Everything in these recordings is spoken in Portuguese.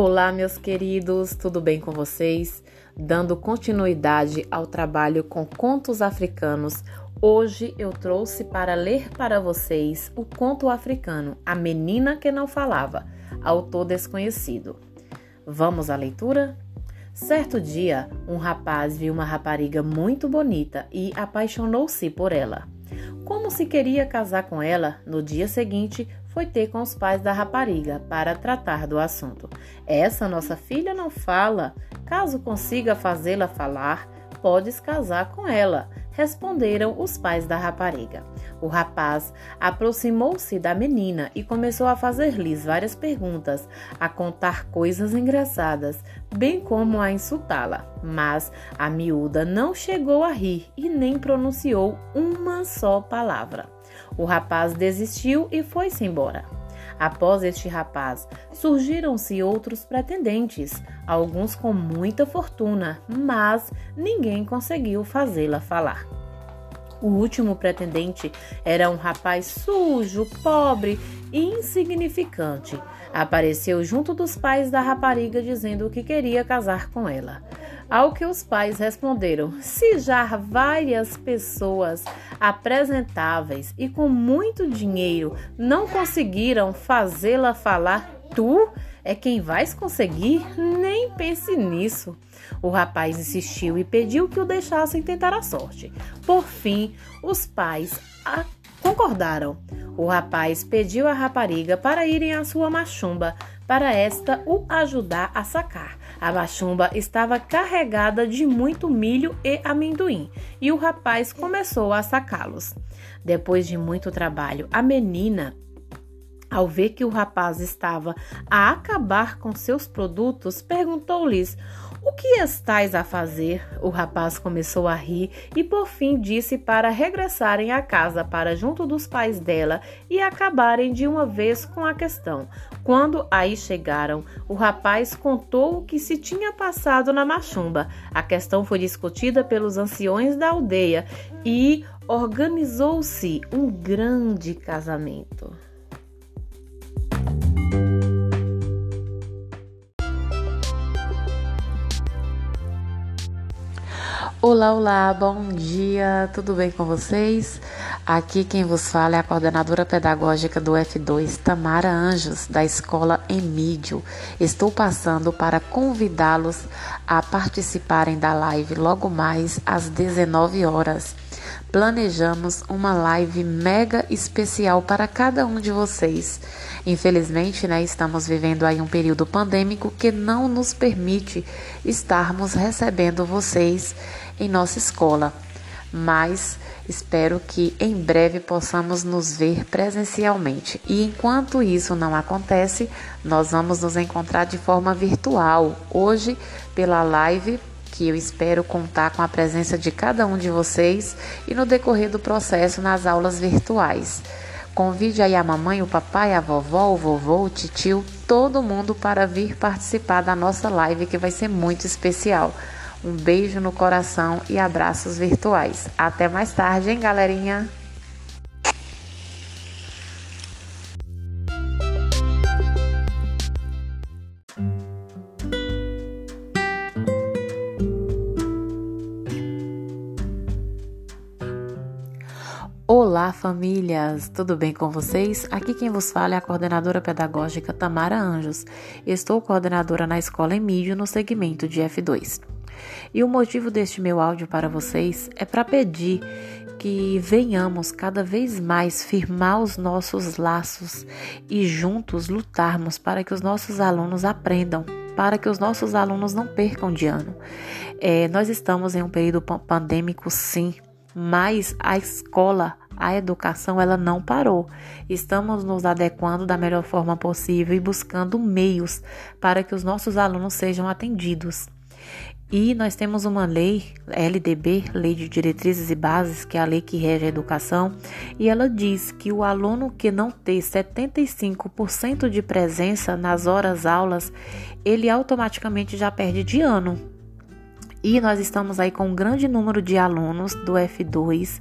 Olá, meus queridos, tudo bem com vocês? Dando continuidade ao trabalho com contos africanos, hoje eu trouxe para ler para vocês o conto africano A Menina que Não Falava, autor desconhecido. Vamos à leitura? Certo dia, um rapaz viu uma rapariga muito bonita e apaixonou-se por ela. Como se queria casar com ela, no dia seguinte foi ter com os pais da rapariga para tratar do assunto. Essa nossa filha não fala. Caso consiga fazê-la falar, podes casar com ela, responderam os pais da rapariga. O rapaz aproximou-se da menina e começou a fazer-lhes várias perguntas, a contar coisas engraçadas, bem como a insultá-la. Mas a miúda não chegou a rir e nem pronunciou uma só palavra. O rapaz desistiu e foi-se embora. Após este rapaz, surgiram-se outros pretendentes, alguns com muita fortuna, mas ninguém conseguiu fazê-la falar. O último pretendente era um rapaz sujo, pobre e insignificante. Apareceu junto dos pais da rapariga dizendo que queria casar com ela. Ao que os pais responderam: Se já várias pessoas apresentáveis e com muito dinheiro não conseguiram fazê-la falar, tu é quem vais conseguir? Nem pense nisso. O rapaz insistiu e pediu que o deixassem tentar a sorte. Por fim, os pais concordaram. O rapaz pediu à rapariga para irem à sua machumba, para esta o ajudar a sacar. A machumba estava carregada de muito milho e amendoim, e o rapaz começou a sacá-los. Depois de muito trabalho, a menina ao ver que o rapaz estava a acabar com seus produtos, perguntou-lhes: O que estais a fazer? O rapaz começou a rir e por fim disse para regressarem à casa para junto dos pais dela e acabarem de uma vez com a questão. Quando aí chegaram, o rapaz contou o que se tinha passado na machumba. A questão foi discutida pelos anciões da aldeia e organizou-se um grande casamento. Olá, olá, bom dia, tudo bem com vocês? Aqui quem vos fala é a coordenadora pedagógica do F2, Tamara Anjos, da escola Emídio. Estou passando para convidá-los a participarem da live logo mais às 19 horas. Planejamos uma live mega especial para cada um de vocês. Infelizmente, né, estamos vivendo aí um período pandêmico que não nos permite estarmos recebendo vocês em nossa escola, mas espero que em breve possamos nos ver presencialmente. E enquanto isso não acontece, nós vamos nos encontrar de forma virtual, hoje pela live que eu espero contar com a presença de cada um de vocês e no decorrer do processo nas aulas virtuais. Convide aí a mamãe, o papai, a vovó, o vovô, o titio, todo mundo para vir participar da nossa live que vai ser muito especial. Um beijo no coração e abraços virtuais. Até mais tarde, hein, galerinha? Olá, famílias! Tudo bem com vocês? Aqui quem vos fala é a coordenadora pedagógica Tamara Anjos. Estou coordenadora na escola Emílio no segmento de F2. E o motivo deste meu áudio para vocês é para pedir que venhamos cada vez mais firmar os nossos laços e juntos lutarmos para que os nossos alunos aprendam, para que os nossos alunos não percam de ano. É, nós estamos em um período pandêmico, sim, mas a escola, a educação, ela não parou. Estamos nos adequando da melhor forma possível e buscando meios para que os nossos alunos sejam atendidos. E nós temos uma lei, LDB, Lei de Diretrizes e Bases, que é a lei que rege a educação, e ela diz que o aluno que não ter 75% de presença nas horas aulas, ele automaticamente já perde de ano. E nós estamos aí com um grande número de alunos do F2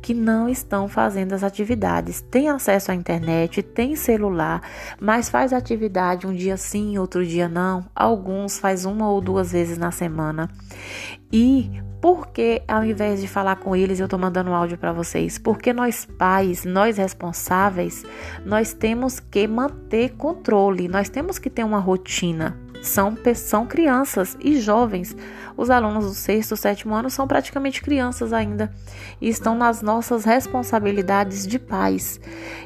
que não estão fazendo as atividades. Tem acesso à internet, tem celular, mas faz atividade um dia sim, outro dia não. Alguns faz uma ou duas vezes na semana. E porque ao invés de falar com eles, eu estou mandando um áudio para vocês? Porque nós pais, nós responsáveis, nós temos que manter controle, nós temos que ter uma rotina são, são crianças e jovens. Os alunos do sexto, sétimo ano são praticamente crianças ainda e estão nas nossas responsabilidades de pais.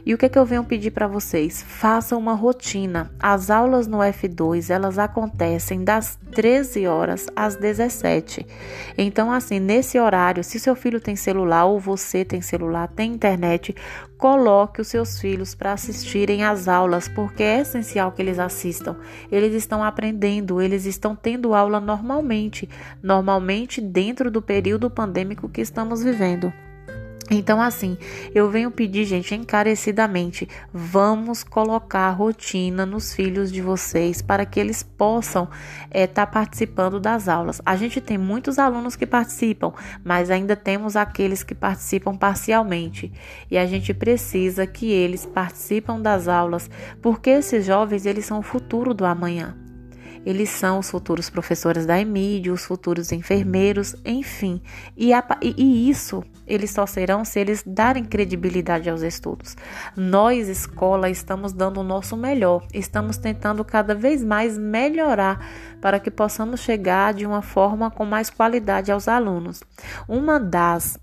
E o que, é que eu venho pedir para vocês? Façam uma rotina. As aulas no F2 elas acontecem das 13 horas às 17. Então, assim, nesse horário, se seu filho tem celular ou você tem celular, tem internet, coloque os seus filhos para assistirem às aulas, porque é essencial que eles assistam. Eles estão aprendendo, eles estão tendo aula normalmente, normalmente dentro do período pandêmico que estamos vivendo. Então, assim, eu venho pedir, gente, encarecidamente, vamos colocar rotina nos filhos de vocês para que eles possam estar é, tá participando das aulas. A gente tem muitos alunos que participam, mas ainda temos aqueles que participam parcialmente. E a gente precisa que eles participam das aulas, porque esses jovens, eles são o futuro do amanhã. Eles são os futuros professores da EMID, os futuros enfermeiros, enfim. E, a, e isso eles só serão se eles darem credibilidade aos estudos. Nós, escola, estamos dando o nosso melhor, estamos tentando cada vez mais melhorar para que possamos chegar de uma forma com mais qualidade aos alunos. Uma das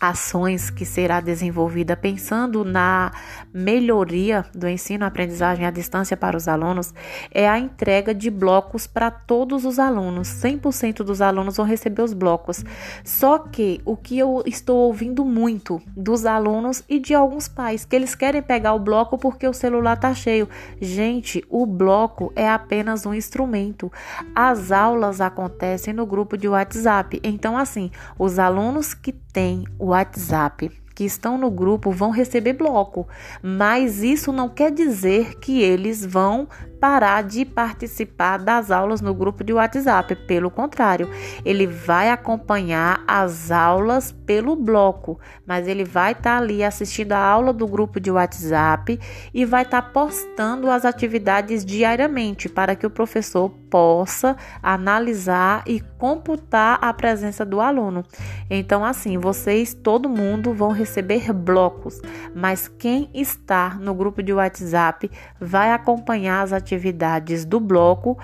ações que será desenvolvida pensando na melhoria do ensino-aprendizagem à distância para os alunos é a entrega de blocos para todos os alunos. 100% dos alunos vão receber os blocos. Só que o que eu estou ouvindo muito dos alunos e de alguns pais que eles querem pegar o bloco porque o celular está cheio. Gente, o bloco é apenas um instrumento. As aulas acontecem no grupo de WhatsApp. Então assim, os alunos que têm o WhatsApp que estão no grupo vão receber bloco, mas isso não quer dizer que eles vão parar de participar das aulas no grupo de WhatsApp. Pelo contrário, ele vai acompanhar as aulas pelo bloco, mas ele vai estar tá ali assistindo a aula do grupo de WhatsApp e vai estar tá postando as atividades diariamente para que o professor possa analisar e computar a presença do aluno. Então, assim, vocês, todo mundo, vão receber blocos, mas quem está no grupo de WhatsApp vai acompanhar as atividades do bloco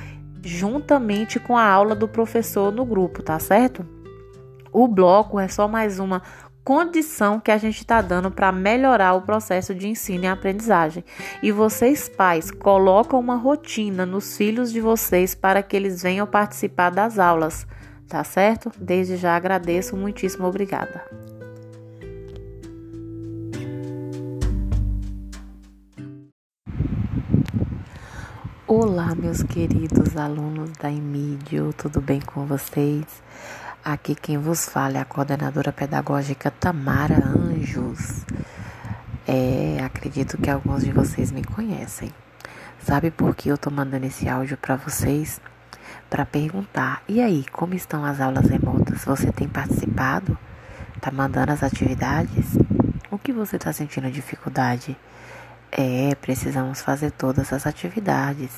juntamente com a aula do professor no grupo, tá certo? O bloco é só mais uma condição que a gente está dando para melhorar o processo de ensino e aprendizagem. E vocês, pais, colocam uma rotina nos filhos de vocês para que eles venham participar das aulas, tá certo? Desde já agradeço, muitíssimo obrigada. Olá, meus queridos alunos da Emídio, tudo bem com vocês? Aqui quem vos fala é a coordenadora pedagógica Tamara Anjos. É, acredito que alguns de vocês me conhecem. Sabe por que eu tô mandando esse áudio para vocês? Para perguntar: e aí, como estão as aulas remotas? Você tem participado? Tá mandando as atividades? O que você está sentindo dificuldade? É, precisamos fazer todas as atividades.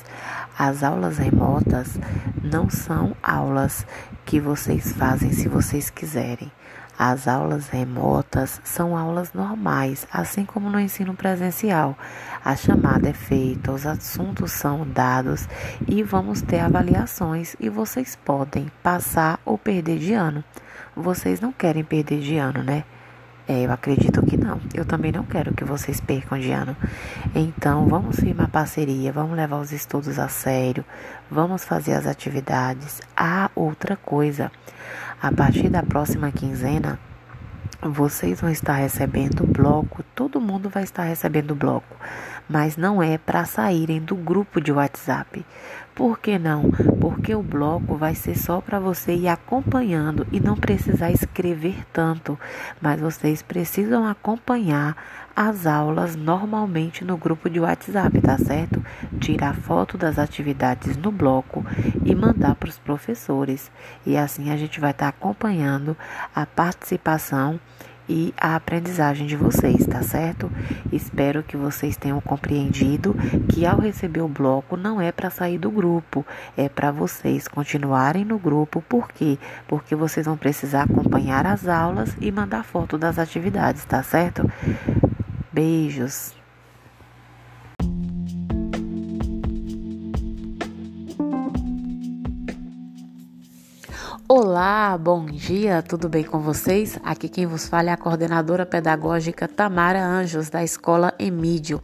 As aulas remotas não são aulas que vocês fazem se vocês quiserem. As aulas remotas são aulas normais, assim como no ensino presencial. A chamada é feita, os assuntos são dados e vamos ter avaliações e vocês podem passar ou perder de ano. Vocês não querem perder de ano, né? É, eu acredito que não. Eu também não quero que vocês percam de ano. Então, vamos firmar parceria, vamos levar os estudos a sério, vamos fazer as atividades. Ah, outra coisa. A partir da próxima quinzena, vocês vão estar recebendo bloco, todo mundo vai estar recebendo bloco, mas não é para saírem do grupo de WhatsApp. Por que não? Porque o bloco vai ser só para você ir acompanhando e não precisar escrever tanto, mas vocês precisam acompanhar as aulas normalmente no grupo de WhatsApp, tá certo? Tirar foto das atividades no bloco e mandar para os professores. E assim a gente vai estar tá acompanhando a participação e a aprendizagem de vocês, tá certo? Espero que vocês tenham compreendido que ao receber o bloco não é para sair do grupo, é para vocês continuarem no grupo, por quê? Porque vocês vão precisar acompanhar as aulas e mandar foto das atividades, tá certo? Beijos. Olá, bom dia, tudo bem com vocês? Aqui quem vos fala é a coordenadora pedagógica Tamara Anjos, da Escola Emídio.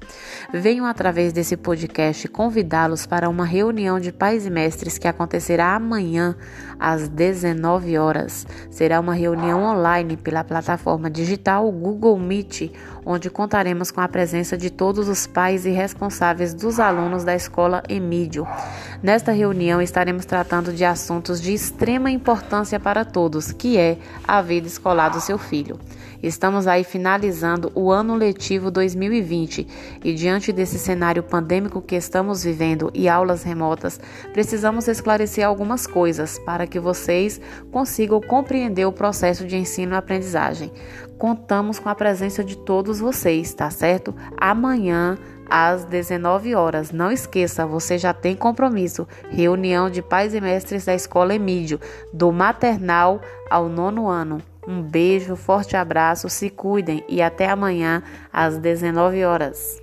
Venho através desse podcast convidá-los para uma reunião de pais e mestres que acontecerá amanhã às 19 horas. Será uma reunião online pela plataforma digital Google Meet, onde contaremos com a presença de todos os pais e responsáveis dos alunos da Escola Emídio. Nesta reunião estaremos tratando de assuntos de extrema importância para todos, que é a vida escolar do seu filho. Estamos aí finalizando o ano letivo 2020 e diante desse cenário pandêmico que estamos vivendo e aulas remotas, precisamos esclarecer algumas coisas para que vocês consigam compreender o processo de ensino e aprendizagem. Contamos com a presença de todos vocês, tá certo? Amanhã às 19 horas. Não esqueça, você já tem compromisso. Reunião de pais e mestres da Escola Emídio, do maternal ao nono ano. Um beijo, forte abraço, se cuidem e até amanhã às 19 horas.